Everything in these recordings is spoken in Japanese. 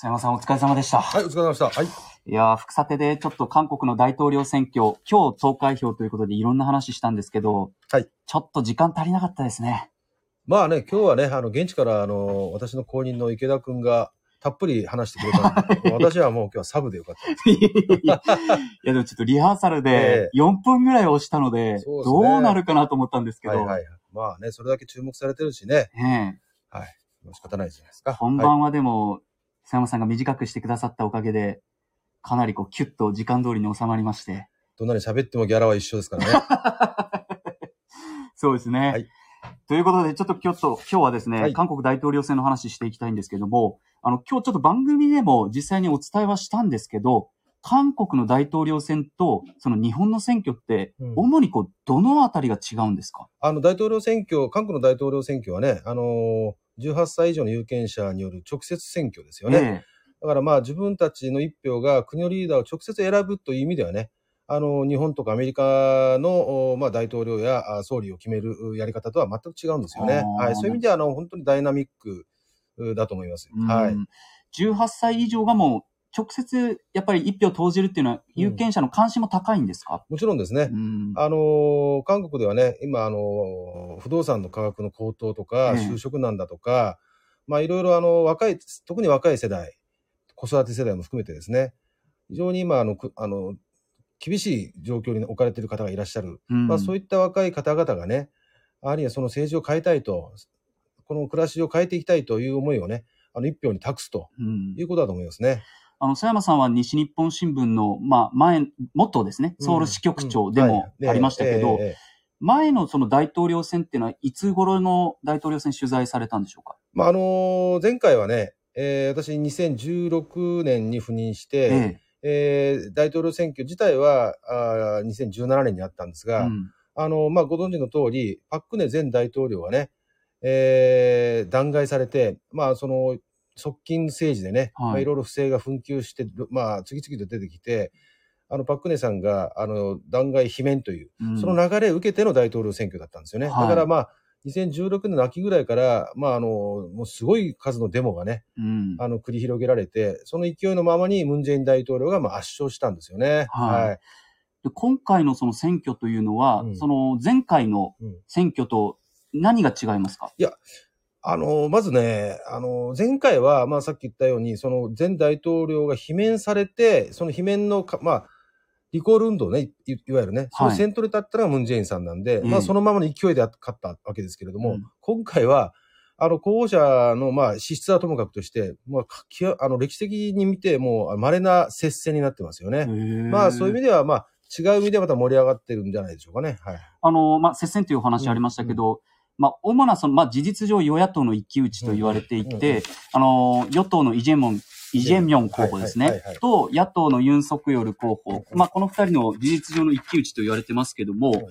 佐山さんお疲れ様でした。はい、お疲れ様でした。はい。いやー、副査定でちょっと韓国の大統領選挙、今日投開票ということでいろんな話したんですけど、はい。ちょっと時間足りなかったですね。まあね、今日はね、あの、現地から、あの、私の後任の池田くんが、たっぷり話してくれたんで、私はもう今日はサブでよかったです。いや、でもちょっとリハーサルで4分ぐらい押したので、そうですねどうなるかなと思ったんですけど、はいはいはい。まあね、それだけ注目されてるしね、ねはい。もう仕方ないじゃないですか。え本はい番はでも、佐山さんが短くしてくださったおかげで、かなりこうキュッと時間通りに収まりまして。どんなに喋ってもギャラは一緒ですからね。そうですね。はいということで、ちょっと今日と、今日はですね、はい韓国大統領選の話していきたいんですけども、あの、今日ちょっと番組でも実際にお伝えはしたんですけど、韓国の大統領選と、その日本の選挙って、うん主にこう、どのあたりが違うんですか？あの、大統領選挙、韓国の大統領選挙はね、あのー、18歳以上の有権者による直接選挙ですよね。えだからまあ自分たちの一票が国のリーダーを直接選ぶという意味ではね、あの、日本とかアメリカの、おまあ、大統領やあ総理を決めるやり方とは全く違うんですよね。はい。そういう意味では、あの、本当にダイナミックうだと思います。うんはい。18歳以上がもう、直接、やっぱり一票投じるっていうのは、有権者の関心も高いんですか、もちろんですね。うん。あのー韓国ではね、今、あのー不動産の価格の高騰とか、ええ。就職難だとか、まあ、いろいろ、あの、若い、特に若い世代、子育て世代も含めてですね、非常に今、あの、くあの、厳しい状況に置かれている方がいらっしゃる。うん。まあ、そういった若い方々がね、あるいはその政治を変えたいと、この暮らしを変えていきたいという思いをね、あの、一票に託すとうん。いうことだと思いますね。あの、佐山さんは西日本新聞の、まあ、前、元ですね、ソウル支局長でもありましたけど、ええええ前のその大統領選っていうのは、いつ頃の大統領選取材されたんでしょうか？まあ、あのー前回はね、えー私2016年に赴任して、ええ。ー大統領選挙自体はあー2017年にあったんですが、うん。あのまあ、ご存知の通り、パク・クネ前大統領はね、えー弾劾されて、まあ、その側近政治でね、はい。いまあ、いろいろ不正が紛糾して、まあ、次々と出てきて、あのパク・クネさんがあの弾劾罷免という、うん。その流れを受けての大統領選挙だったんですよね。はい。だからまあ、2016年の秋ぐらいから、まあ、あの、もうすごい数のデモがね、うん。あの、繰り広げられて、その勢いのままにムン・ジェイン大統領がまあ圧勝したんですよね。はい。で今回のその選挙というのは、うん。その前回のうん。選挙と何が違いますか？あの、まずね、あの、前回は、まあさっき言ったように、その前大統領が罷免されて、その罷免のか、まあ、リコール運動ね、いいわゆるね、その先頭に立ったのがムン・ジェインさんなんで、ええまあそのままの勢いで勝ったわけですけれども、うん今回は、あの、候補者の、まあ、資質はともかくとして、まあ、かきわあの、歴史的に見て、もう、稀な接戦になってますよね。まあ、そういう意味では、まあ、違う意味でまた盛り上がってるんじゃないでしょうかね。はい。あの、まあ、接戦というお話ありましたけど、まあ、主なその、まあ、事実上与野党の一騎打ちと言われていて、あの、与党のイジェモン、イジェミョン候補ですね。と、野党のユン・ソクヨル候補。うんまあ、この二人の事実上の一騎打ちと言われてますけども、はい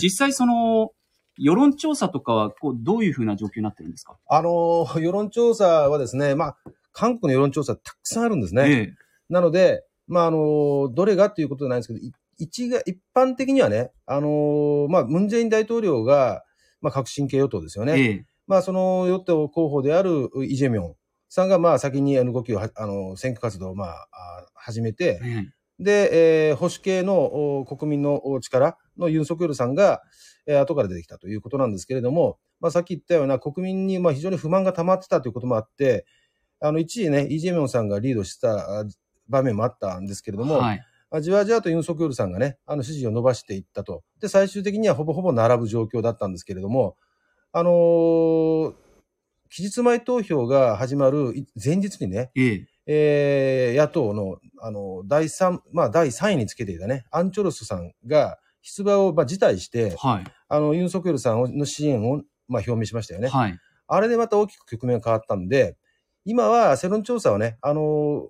実際その、世論調査とかは、こう、どういうふうな状況になってるんですか？あのー世論調査はですね、まあ、韓国の世論調査たくさんあるんですね。ええ。なので、まあ、あのーどれがっていうことじゃないんですけど、い一が、一般的にはね、あのーまあ、ムン・ジェイン大統領が、まあ、革新系与党ですよね。ええ。まあ、その与党候補であるイ・ジェミョンさんが、まあ、先にあの動きをは、あの、選挙活動を、まあ、あ始めて、えで、えー保守系のお国民のお力のユン・ソクヨルさんが、えー後から出てきたということなんですけれども、まあ、さっき言ったような国民にまあ非常に不満が溜まってたということもあって、あの、一時ね、イ・ジェミョンさんがリードしたあ場面もあったんですけれども、はい。あじわじわとユン・ソクヨルさんがね、あの支持を伸ばしていったと。で、最終的にはほぼほぼ並ぶ状況だったんですけれども、あのー期日前投票が始まるい前日にね、ええ。えー野党の、あの、第三、まあ、第3位につけていたね、アンチョルスさんが出馬を、まあ、辞退して、はい。あの、ユン・ソクヨルさんの支援を、まあ、表明しましたよね。はい。あれでまた大きく局面が変わったんで、今は世論調査はね、あの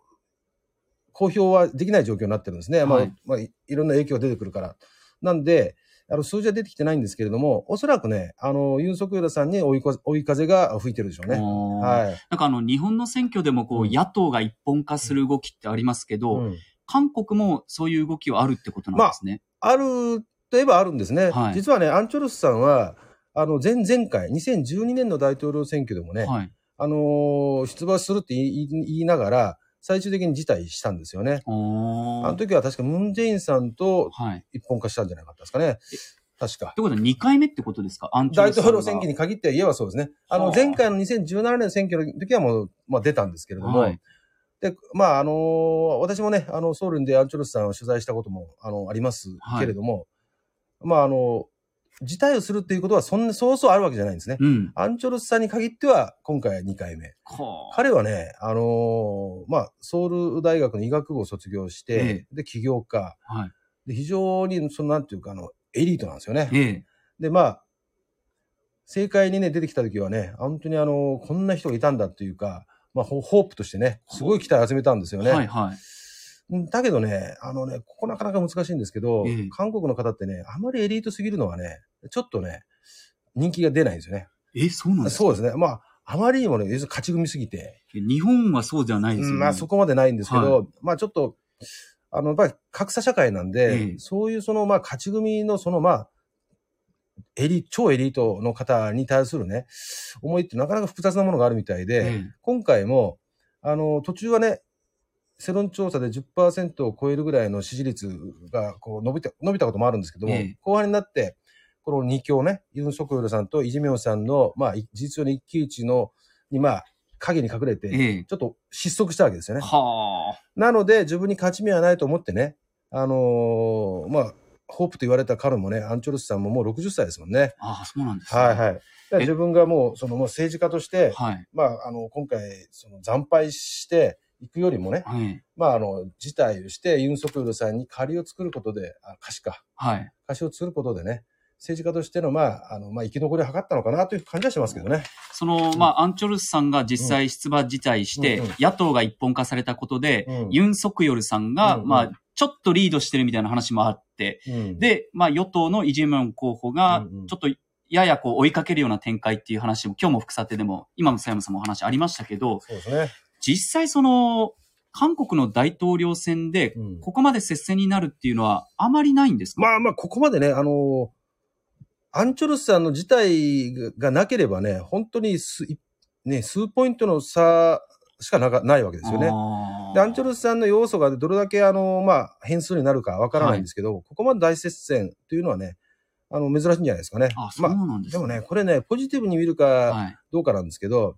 公表はできない状況になってるんですね。まあはい、まあ、いいろんな影響が出てくるから。なんで、あの、数字は出てきてないんですけれども、おそらくね、あの、ユン・ソクヨルさんに追いこ追い風が吹いてるでしょうね。はい。なんかあの、日本の選挙でもこう、うん野党が一本化する動きってありますけど、うん韓国もそういう動きはあるってことなんですね。あるといえばあるんですね。はい実はね、アンチョルスさんは、あの、前々回、2012年の大統領選挙でもね、はい。あのー出馬するって言いながら、最終的に辞退したんですよね。あの時は確かムン・ジェインさんとはい。一本化したんじゃなかったですかね。確かっ。てことは2回目ってことですか？アンチョ大ルスさんが統領選挙に限って言えばそうですね。あの、はあ前回の2017年の選挙の時はもう、まあ出たんですけれども、はいで、まあ、あのー私もね、あの、ソウルでアンチョルスさんを取材したことも、あの、ありますけれども、まあ、あの、辞退をするっていうことは、そんな、そうそうあるわけじゃないんですね。うん。アンチョルスさんに限っては、今回は2回目。はあ彼はね、あのーまあ、ソウル大学の医学部を卒業して、えで、起業家。はい。で、非常に、その、なんていうか、あの、エリートなんですよね。ええ。で、まあ、政界にね、出てきた時はね、本当にあの、こんな人がいたんだっていうか、まあ、ホホープとしてね、すごい期待を集めたんですよね。はいはい。うんだけどね、あのね、ここなかなか難しいんですけど、ええ韓国の方ってね、あまりエリートすぎるのはね、ちょっとね、人気が出ないんですよね。え、そうなんですか？そうですね。まあ、あまりにもね、勝ち組すぎて、日本はそうではないですよね。うんまあそこまでないんですけど、はまあちょっと、あの、やっぱり格差社会なんで、ええそういうその、まあ勝ち組のその、まあ、エリ、超エリートの方に対するね、思いってなかなか複雑なものがあるみたいで、ええ今回も、あの、途中はね、世論調査で10%を超えるぐらいの支持率がこう伸びて、伸びたこともあるんですけども、ええ後半になって、この2強ね、ユン・ソクヨルさんとイ・ジェミョンさんの、まあ、い事実上の一騎打ちの、に、まあ、影に隠れて、ええ。ちょっと失速したわけですよね。はあ。なので、自分に勝ち目はないと思ってね、あのーまあ、ホープと言われた彼もね、アンチョルスさんももう60歳ですもんね。ああ、そうなんですねはいはい。自分がもう、その、もう政治家として、はい。まあ、あの、今回、その、惨敗していくよりもね、はい。まあ、あの、辞退をして、ユン・ソクヨルさんに借りを作ることで、あ、貸しか。はい。貸しを作ることでね、政治家としての、まあ、あの、まあ、生き残りを図ったのかなという感じはしますけどね。その、まあ、アンチョルスさんが実際出馬辞退して、うんうん野党が一本化されたことで、うんユン・ソクヨルさんが、うんうんまあ、ちょっとリードしてるみたいな話もあって、うん、で、まあ、与党のイ・ジェミョン候補がうんうん、ちょっと、ややこう追いかけるような展開っていう話も、今日も副査定でも、今も佐山さんもお話ありましたけど、そうですね。実際その、韓国の大統領選で、うんここまで接戦になるっていうのはあまりないんですか、まあまあ、ここまでね、あのアンチョルスさんの事態がなければね、本当に数,、ね、数ポイントの差しかなかないわけですよね。で、アンチョルスさんの要素がどれだけ、あの、まあ、変数になるかわからないんですけど、ここまで大接戦というのはね、あの、珍しいんじゃないですかね。あ、そうまあ、なんですでもね、これね、ポジティブに見るかはい。どうかなんですけど、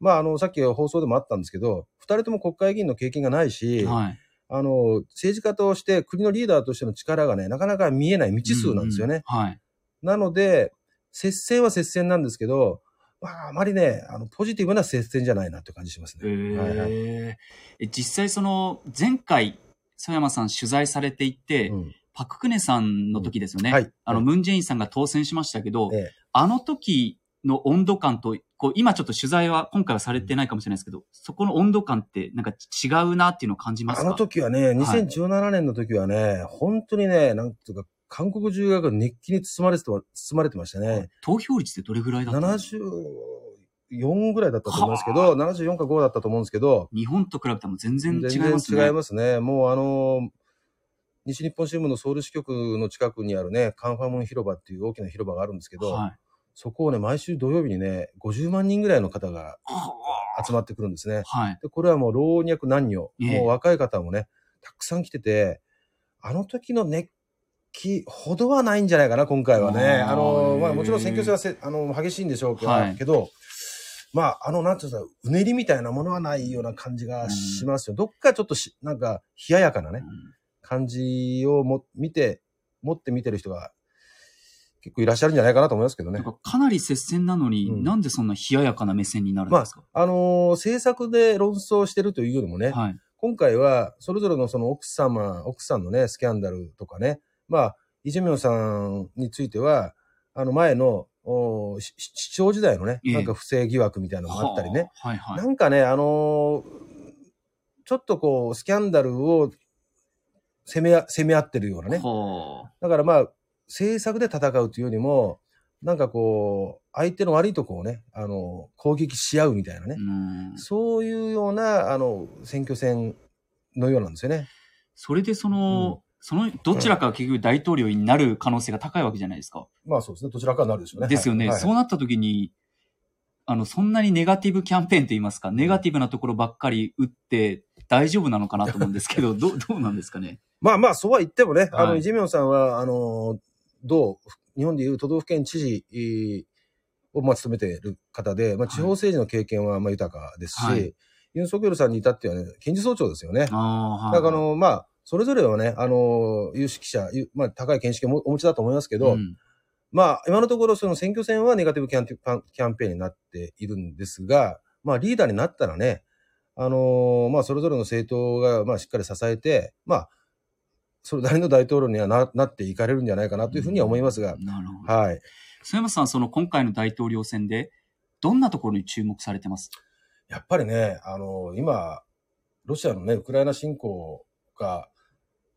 まあ、あの、さっき放送でもあったんですけど、二人とも国会議員の経験がないし、はい。あの、政治家として国のリーダーとしての力がね、なかなか見えない未知数なんですよね。うんうんはい。なので、接戦は接戦なんですけど、まあ、あまりね、あの、ポジティブな接戦じゃないなって感じしますへね。はいはいええ実際その、前回、曽山さん取材されていて、うんパククネさんの時ですよね。はい。あの、ムンジェインさんが当選しましたけど、ええあの時の温度感と、こう、今ちょっと取材は、今回はされてないかもしれないですけど、そこの温度感ってなんか違うなっていうのを感じますか？あの時はね、2017年の時はね、本当にね、なんていうか、韓国中が熱気に包まれてま、包まれてましたね。投票率ってどれぐらいだった？んですか74ぐらいだったと思いますけど、74か5だったと思うんですけど、日本と比べても全然違い全ますね。然違いますね。もうあの、西日本新聞のソウル支局の近くにあるね、カンファムン広場っていう大きな広場があるんですけど、はい。そこをね、毎週土曜日にね、50万人ぐらいの方が集まってくるんですね。はい。で、これはもう老若男女、ええもう若い方もね、たくさん来てて、あの時の熱気ほどはないんじゃないかな、今回はね。あの、まあもちろん選挙戦はせあの激しいんでしょうけど、はいまあ、あの、なんていうんですか、うねりみたいなものはないような感じがしますよ。どっかちょっとし、なんか、冷ややかなね、うん感じをも見て、持って見てる人が結構いらっしゃるんじゃないかなと思いますけどね。かかなり接戦なのに、うんなんでそんな冷ややかな目線になるんですか、あのー政策で論争してるというよりもね、はい。今回は、それぞれのその奥様、奥さんのね、スキャンダルとかね、まあ、イ・ジェミョンさんについては、あの前の、おし市長時代のね、ええなんか不正疑惑みたいなのもあったりね、はあ。はいはい。なんかね、あのーちょっとこう、スキャンダルを攻めあ、攻め合ってるようなね。はだからまあ、政策で戦うというよりも、なんかこう、相手の悪いとこをね、あの、攻撃し合うみたいなねそういうような、あの、選挙戦のようなんですよね。それでその、うんその、どちらかが結局大統領になる可能性が高いわけじゃないですか。まあそうですね。どちらかになるでしょうね。ですよね。はいそうなった時に、あの、そんなにネガティブキャンペーンと言いますか、ネガティブなところばっかり打って大丈夫なのかなと思うんですけど、どう、どうなんですかね。まあまあ、そうは言ってもね、あの、はいイ・ジェミョンさんは、あの、どう、日本でいう都道府県知事えーを、まあ、務めている方で、まあ、地方政治の経験は、まあ、豊かですし、はいユン・ソギョルさんに至ってはね、検事総長ですよね。あ。だから、あの、まあ、それぞれはね、あの、有識者、ゆまあ、高い見識をお持ちだと思いますけど、うんまあ、今のところ、その選挙戦はネガティブキャンキャンペーンになっているんですが、まあ、リーダーになったらね、あのまあ、それぞれの政党が、まあ、しっかり支えて、まあ、それなりの大統領にはななっていかれるんじゃないかなというふうには思いますが、なるほど。はい。曽山さん、その今回の大統領選で、どんなところに注目されてます？やっぱりね、あの今、ロシアのね、ウクライナ侵攻が、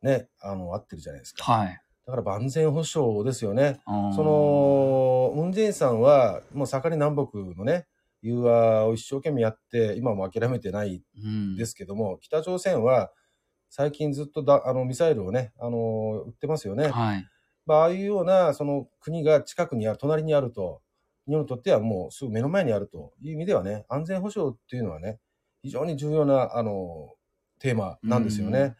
ね、あの、あってるじゃないですか。はい。だから万全保障ですよね。そ、の、ムン・ジェインさんは、もう盛り南北のね、融和を一生懸命やって、今も諦めてないうん、ですけども、北朝鮮は、最近ずっとだあのミサイルをね、あの撃ってますよね。はい。まあ、ああいうようなその国が近くにある、隣にあると、日本にとってはもうすぐ目の前にあるという意味ではね、安全保障っていうのはね、非常に重要なあのテーマなんですよね。うん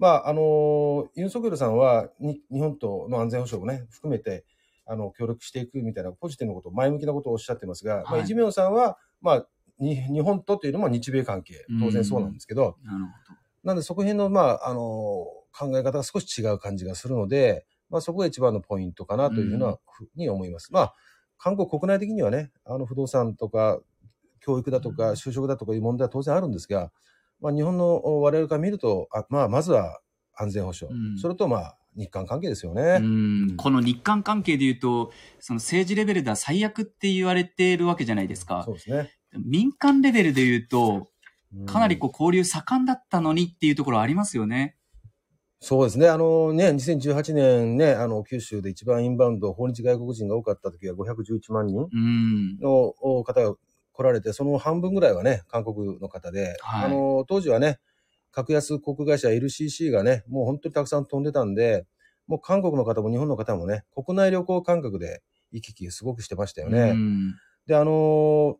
まあ、あのユン・ソクヨルさんはに日本との安全保障をね、含めてあの協力していくみたいなポジティブなこと、前向きなことをおっしゃってますが、まあ、はいイ・ジェミョンさんは、まあ、に日本とというのも日米関係、当然そうなんですけど、なるほなんでそこ辺の、まあ、あの、考え方が少し違う感じがするので、まあそこが一番のポイントかなというのはふうに思います。まあ、韓国国内的にはね、あの不動産とか教育だとか就職だとかいう問題は当然あるんですが、まあ日本の我々から見ると、あまあまずは安全保障。うんそれとまあ日韓関係ですよど。ね。うんこの日韓関係で言うと、その政治レベルでは最悪って言われているわけじゃないですかそ。うですね。民間レベルで言うと、うんかなりこう交流盛んだったのにっていうところありますよね。そうですね。あのね、2018年ね、あの、九州で一番インバウンド、訪日外国人が多かった時は511万人うん。の方が来られて、その半分ぐらいはね、韓国の方で、はいあの、当時はね、格安航空会社 LCC がね、もう本当にたくさん飛んでたんで、もう韓国の方も日本の方もね、国内旅行感覚で行き来すごくしてましたよね。うんで、あの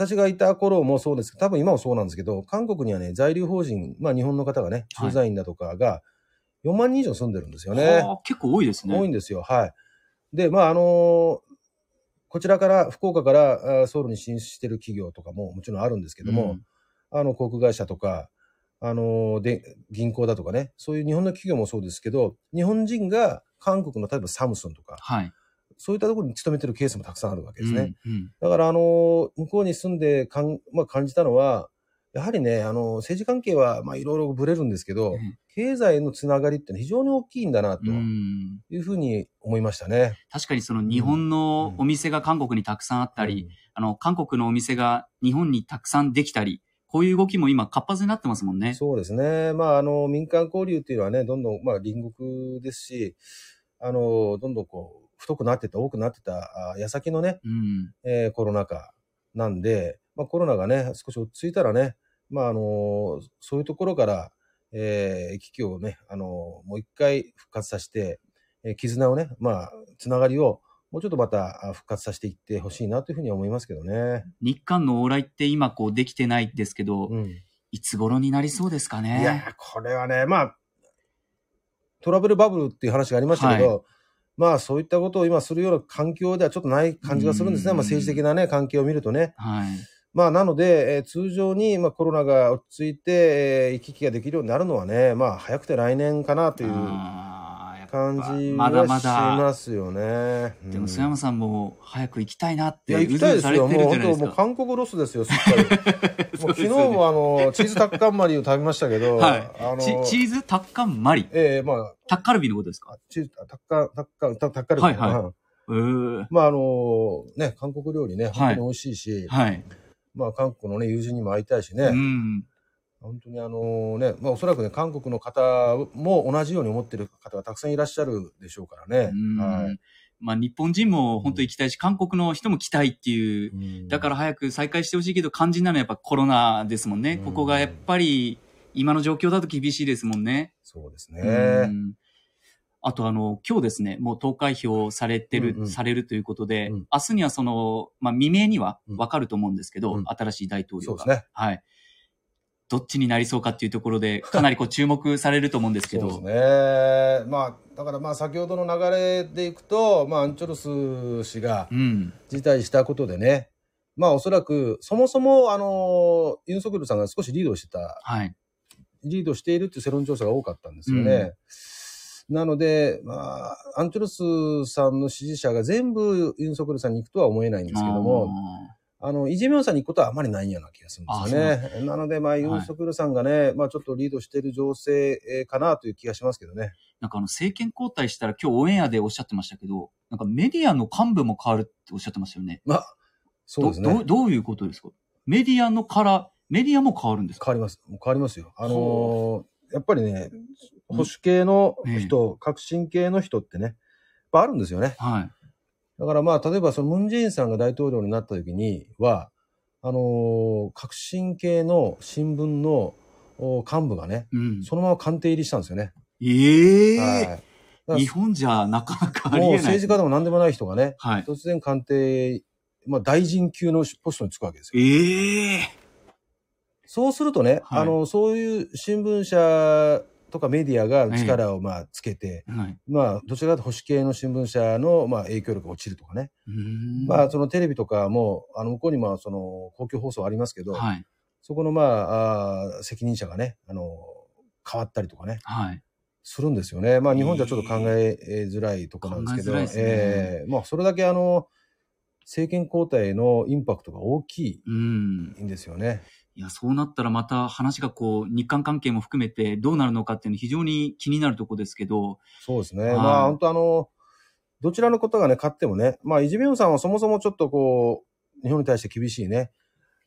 私がいた頃もそうですけど、多分今もそうなんですけど、韓国にはね、在留邦人、まあ日本の方がね、はい駐在員だとかが4万人以上住んでるんですよね。はあ結構多いですね。多いんですよ。はい。で、まあ、あのこちらから、福岡からあソウルに進出してる企業とかももちろんあるんですけども、あの、航空会社とか、あので、銀行だとかね、そういう日本の企業もそうですけど、日本人が韓国の例えばサムスンとか、はい。そういったところに勤めてるケースもたくさんあるわけですね。うんうんだから、あの、向こうに住んでかん、まあ、感じたのは、やはりね、あの、政治関係は、まあ、いろいろぶれるんですけど、うん経済のつながりって非常に大きいんだな、とうんいうふうに思いましたね。確かにその日本のお店が韓国にたくさんあったり、あの、韓国のお店が日本にたくさんできたり、こういう動きも今活発になってますもんね。そうですね。まあ、あの、民間交流っていうのはね、どんどん、まあ、隣国ですし、あの、どんどんこう、太くなってた、多くなってた、あ矢先のね、うん。えーコロナ禍なんで、まあ、コロナがね、少し落ち着いたらね、まあ、あの、そういうところから、えー危機をね、あの、もう一回復活させて、えー絆をね、まあ、つながりを、もうちょっとまたあ復活させていってほしいなというふうには思いますけどね。日韓の往来って今こうできてないですけど、うん。いつ頃になりそうですかね？いや、これはね、まあ、トラベルバブルっていう話がありましたけど、まあそういったことを今するような環境ではちょっとない感じがするんですね。うんまあ政治的なね、関係を見るとね。はい。まあなので、えー通常にまあコロナが落ち着いて、えー行き来ができるようになるのはね、まあ早くて来年かなという感じまだまはしだ。ますよね。でも、うん須山さんも早く行きたいなって、いや、行きたいですよ。もう本当。もう韓国ロスですよ、すっかり。もう昨日もあの、チーズタッカンマリを食べましたけど、はいあの、チチーズタッカンマリ？ええまあ、タッカルビのことですか？チーズ、タッカ、タッカ、タタッカルビはいはいまああの、ね、韓国料理ね、本当に美味しいし、はい。まあ韓国のね、友人にも会いたいしね、うん。本当にあのね、まあおそらくね、韓国の方も同じように思ってる方がたくさんいらっしゃるでしょうからね。うんはい。まあ日本人も本当行きたいし、韓国の人も来たいっていう、うんだから早く再開してほしいけど、肝心なのはやっぱコロナですもんね。うんここがやっぱり今の状況だと厳しいですもんね。そうですうね。んあとあの、今日ですね、もう投開票されてる、うんうんされるということで、うん明日にはその、まあ未明にはうんわかると思うんですけど、うん新しい大統領が。そうですね。はい。どっちになりそうかっていうところで、かなりこう注目されると思うんですけど。そうですね。まあ、だからまあ先ほどの流れでいくと、まあアンチョルス氏がうん。辞退したことでね、まあおそらく、そもそもあの、ユン・ソクヨルさんが少しリードしてた、はい。リードしているっていう世論調査が多かったんですよね。なので、まあ、アンチョルスさんの支持者が全部ユン・ソクヨルさんに行くとは思えないんですけども、あの、イ・ジェミョンさんに行くことはあまりないような気がするんですよね。なので、まあ、ユン・ソクヨルさんがね、まあちょっとリードしている情勢えーかなという気がしますけどね。なんかあの、政権交代したら今日オンエアでおっしゃってましたけど、なんかメディアの幹部も変わるっておっしゃってましたよね。まあ、そうですね。どどどういうことですか？メディアのから、メディアも変わるんですか？変わります。変わりますよ。あのーほやっぱりね、保守系の人、革新系の人ってね、やっぱあるんですよね。はい。だからまあ、例えばそのムンジェインさんが大統領になった時には、あのー革新系の新聞のお幹部がね、うん。そのまま官邸入りしたんですよね。ええはい。日本じゃなかなかありえもうない。政治家でも何でもない人がね、はい。突然官邸、まあ大臣級のポストに就くわけですよ。ええそうするとね、はいあの、そういう新聞社とかメディアが力をまあつけて、はい。まあ、どちらかと保守系の新聞社のまあ影響力が落ちるとかね。うーんまあ、そのテレビとかも、あの、向こうにまあ、その公共放送ありますけど、はい。そこのまああー、責任者がね、あの、変わったりとかね、はい。するんですよね。まあ、日本じゃちょっと考えづらいところなんですけど、考えづらいですねええまあ、それだけあの、政権交代のインパクトが大きうん。いんですよね。いや、そうなったらまた話がこう、日韓関係も含めてどうなるのかっていうの非常に気になるところですけど、そうですね。はいまあ、本当あの、どちらのことがね、勝ってもね、まあ、イ・ジェミョンさんはそもそもちょっとこう、日本に対して厳しいね、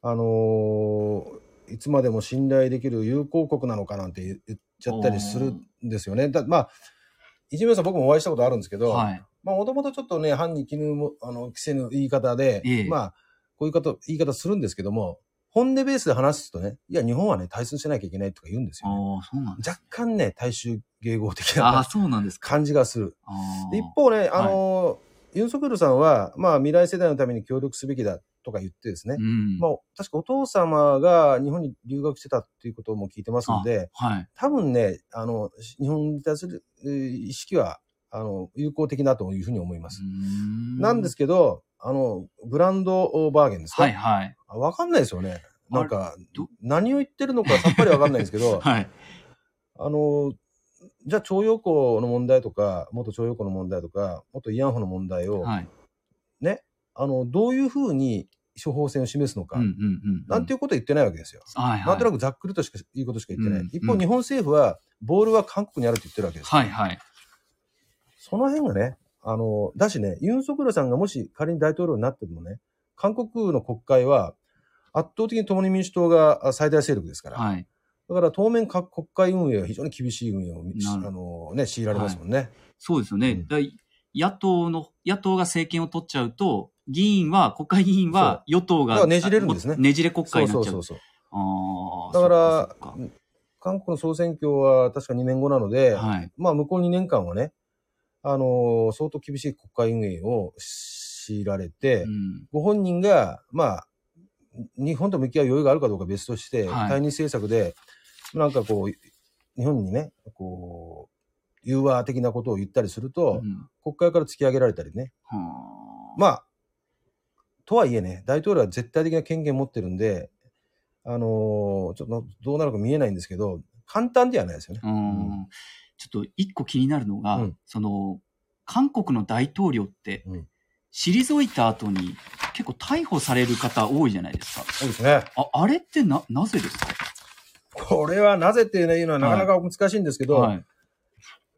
あのーいつまでも信頼できる友好国なのかなんて言言っちゃったりするんですよね。だまあ、イ・ジェミョンさん僕もお会いしたことあるんですけど、はい。まあ、もともとちょっとね、反に絹も、あの、着せぬ言い方で、ええまあ、こういう方、言い方するんですけども、本音ベースで話すとね、いや、日本はね、対寸しなきゃいけないとか言うんですよ、ね。ああ、そうなんです若干ね、大衆迎合的なそうなんですか。感じがする。一方ね、あのーユン・ソクヨルさんは、まあ、未来世代のために協力すべきだとか言ってですね、うん。まあ、確かお父様が日本に留学してたっていうことも聞いてますので、はい。多分ね、あの、日本に対するえー意識は、あの、有効的だというふうに思います。なんですけど、あの、ブランドバーゲンですか？はいはい。あわかんないですよね。なんかど、何を言ってるのかさっぱりわかんないんですけど、はい。あの、じゃあ徴用工の問題とか、元徴用工の問題とか、元慰安婦の問題を、はい。ね、あの、どういうふうに処方箋を示すのか。なんていうことを言ってないわけですよ。はいはい。なんとなくざっくりとしかいいことしか言ってない。うん一方、うん日本政府は、ボールは韓国にあるって言ってるわけです。はいはい。その辺がね、あの、だしね、ユン・ソクヨルさんがもし仮に大統領になってもね、韓国の国会は圧倒的に共に民主党があ最大勢力ですから、はい。だから当面各国会運営は非常に強い運営をあの、ね、強いられますもんね。そうですよね。うんだ野党の、野党が政権を取っちゃうと、議員は、国会議員は与党が、ねじれるんですねねじれ国そう会になっちゃう。そうそうそう。ああ。だから韓国の総選挙は確か2年後なので、かはい。まあ向こう2年間はね、あの相当厳しい国会運営を強いられて、うん。ご本人が、まあ、日本と向き合う余裕があるかどうか別として、はい対日政策で、なんかこう、日本にね、こう、融和的なことを言ったりすると、うん国会から突き上げられたりね。はあまあ、とはいえね、大統領は絶対的な権限持ってるんで、あのーちょっとどうなるか見えないんですけど、簡単ではないですよね。うんちょっと一個気になるのが、うんその、韓国の大統領って、うん退いた後に結構逮捕される方多いじゃないですか。そうですね。あ、あれってな、なぜですか？これはなぜっていうのはなかなか難しいんですけど、はい。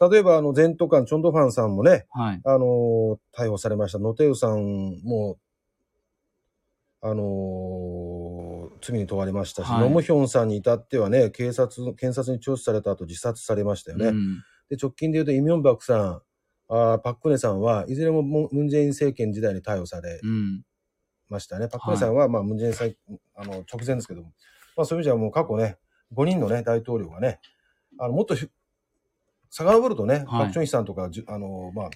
例えばあの前途官チョンドファンさんもね、はい。あのー逮捕されました。ノテウさんも、あのー罪に問われましたし、はいノムヒョンさんに至ってはね、警察、検察に聴取された後自殺されましたよね。うんで、直近で言うとイ・ミョンバクさん、あーパククネさんはいずれもムンジェイン政権時代に逮捕されうん。ましたね。パククネさんは、まあ、ムンジェイン政あの直前ですけども、まあ、そういう意味ではもう過去ね、5人のね、大統領がね、あの、もっとひ遡るとね、はいパクチョンヒさんとか、あの、まあ、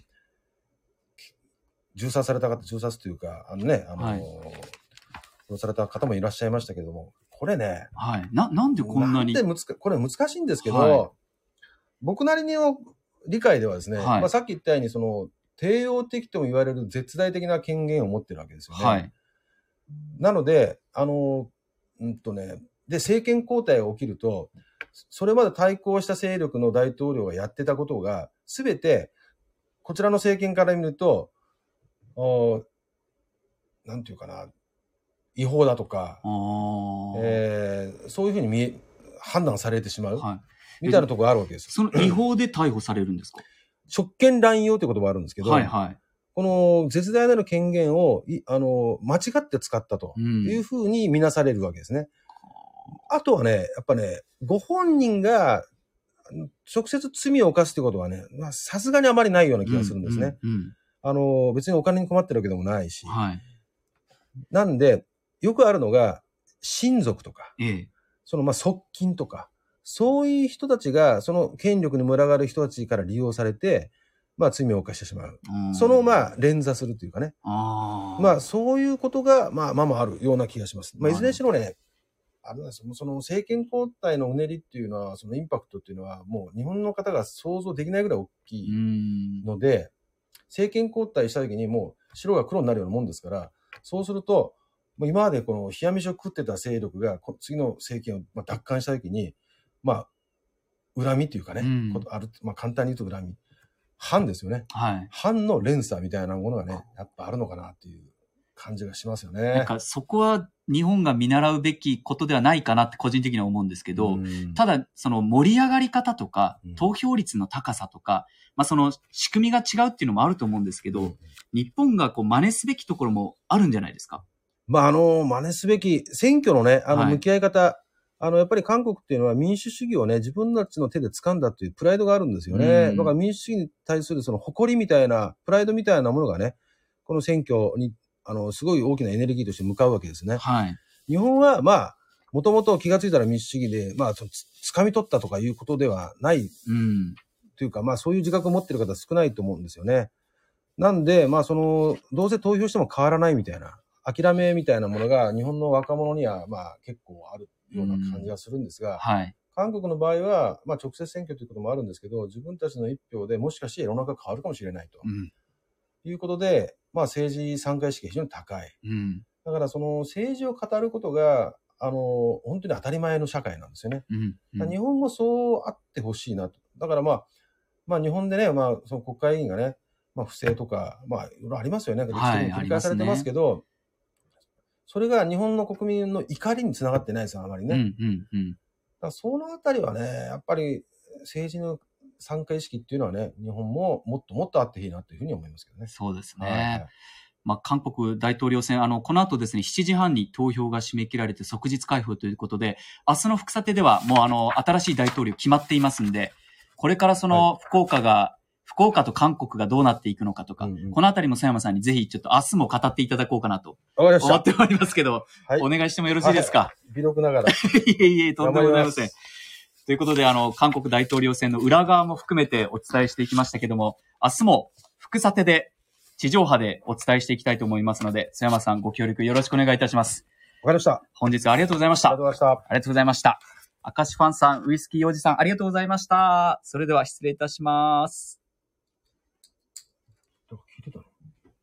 銃殺された方、銃殺というか、あのね、あの、はい殺された方もいらっしゃいましたけども、これね、はい。な、なんでこんなに？んで難かこれ難しいんですけど、はい僕なりの理解ではですね、はいまあ、さっき言ったように、その、帝王的とも言われる絶大的な権限を持ってるわけですよね。はい。なので、あの、うんとね、で、政権交代が起きると、それまで対抗した勢力の大統領がやってたことが、すべて、こちらの政権から見ると、おなんていうかな、違法だとか、えーそういうふうに見え、判断されてしまう、はい。みたいなところがあるわけですよ。その違法で逮捕されるんですか？職権乱用ということもあるんですけど、はいはい。この絶大なる権限をいあの間違って使ったとうんいうふうに見なされるわけですね。あとはね、やっぱね、ご本人が直接罪を犯すってことはね、まあさすがにあまりないような気がするんですね。うん。うんあの、別にお金に困ってるわけでもないしうん。はい。なんで、よくあるのが、親族とか、ええ。そのまあ側近とか、そういう人たちが、その権力に群がる人たちから利用されて、まあ罪を犯してしまう。うんそのまあ連座するというかね。ああ。まあそういうことが、まあまあまああるような気がします。まあいずれにしろね、あれなんですよ、その政権交代のうねりっていうのは、そのインパクトっていうのは、もう日本の方が想像できないぐらい大きういん。ので、政権交代した時にもう白が黒になるようなもんですから、そうすると、もう今までこの冷や飯を食ってた勢力が、こ次の政権をまあ奪還した時に、まあ、恨みというかね、うんことある、まあ簡単に言うと恨み。反ですよね。はい。反の連鎖みたいなものがね、やっぱあるのかなっていう感じがしますよね。なんかそこは日本が見習うべきことではないかなって個人的には思うんですけど、うんただ、その盛り上がり方とかうん、投票率の高さとか、まあその仕組みが違うっていうのもあると思うんですけど、日本がこう真似すべきところもあるんじゃないですか？まあ、あの、真似すべき、選挙のね、あの、はい向き合い方、あの、やっぱり韓国っていうのは民主主義をね、自分たちの手で掴んだっていうプライドがあるんですよね。うんだから民主主義に対するその誇りみたいな、プライドみたいなものがね、この選挙に、あの、すごい大きなエネルギーとして向かうわけですね。はい。日本は、まあ、もともと気がついたら民主主義で、まあ、そのつ掴み取ったとかいうことではないうん。というか、まあそういう自覚を持ってる方少ないと思うんですよね。なんで、まあその、どうせ投票しても変わらないみたいな、諦めみたいなものが日本の若者にはまあ結構あるような感じがするんですが、はい。韓国の場合は、まあ直接選挙ということもあるんですけど、自分たちの一票でもしかして世の中が変わるかもしれないとうん。いうことで、まあ政治参加意識が非常に高い。うん。だからその政治を語ることが、あの、本当に当たり前の社会なんですよね。日本もそうあってほしいなと。だからまあ、まあ日本でね、まあその国会議員がね、まあ不正とか、まあいろいろありますよね。歴史的に繰り返されてますけど、それが日本の国民の怒りにつながってないですよ、あまりね。うん。うん。うん。らそのあたりはね、やっぱり政治の参加意識っていうのはね、日本ももっともっとあっていいなというふうに思いますけどね。そうですはいね。まあ、韓国大統領選、あの、この後ですね、7時半に投票が締め切られて即日開封ということで、明日の副査定ではもうあの、新しい大統領決まっていますんで、これからその福岡が、福岡と韓国がどうなっていくのかとか、うんうんこのあたりも佐山さんにぜひちょっと明日も語っていただこうかなとわかりました。思っておりますけど、はいお願いしてもよろしいですか、微力ながら。いえいえ、とんでもございません。ということで、あの、韓国大統領選の裏側も含めてお伝えしていきましたけども、明日も副査定で、地上波でお伝えしていきたいと思いますので、津山さんご協力よろしくお願いいたします。わかりました。あ本日はありがとうございました。りがとうございました。ありがとうございました。明石ファンさん、ウイスキーおじさん、ありがとうございました。それでは失礼いたします。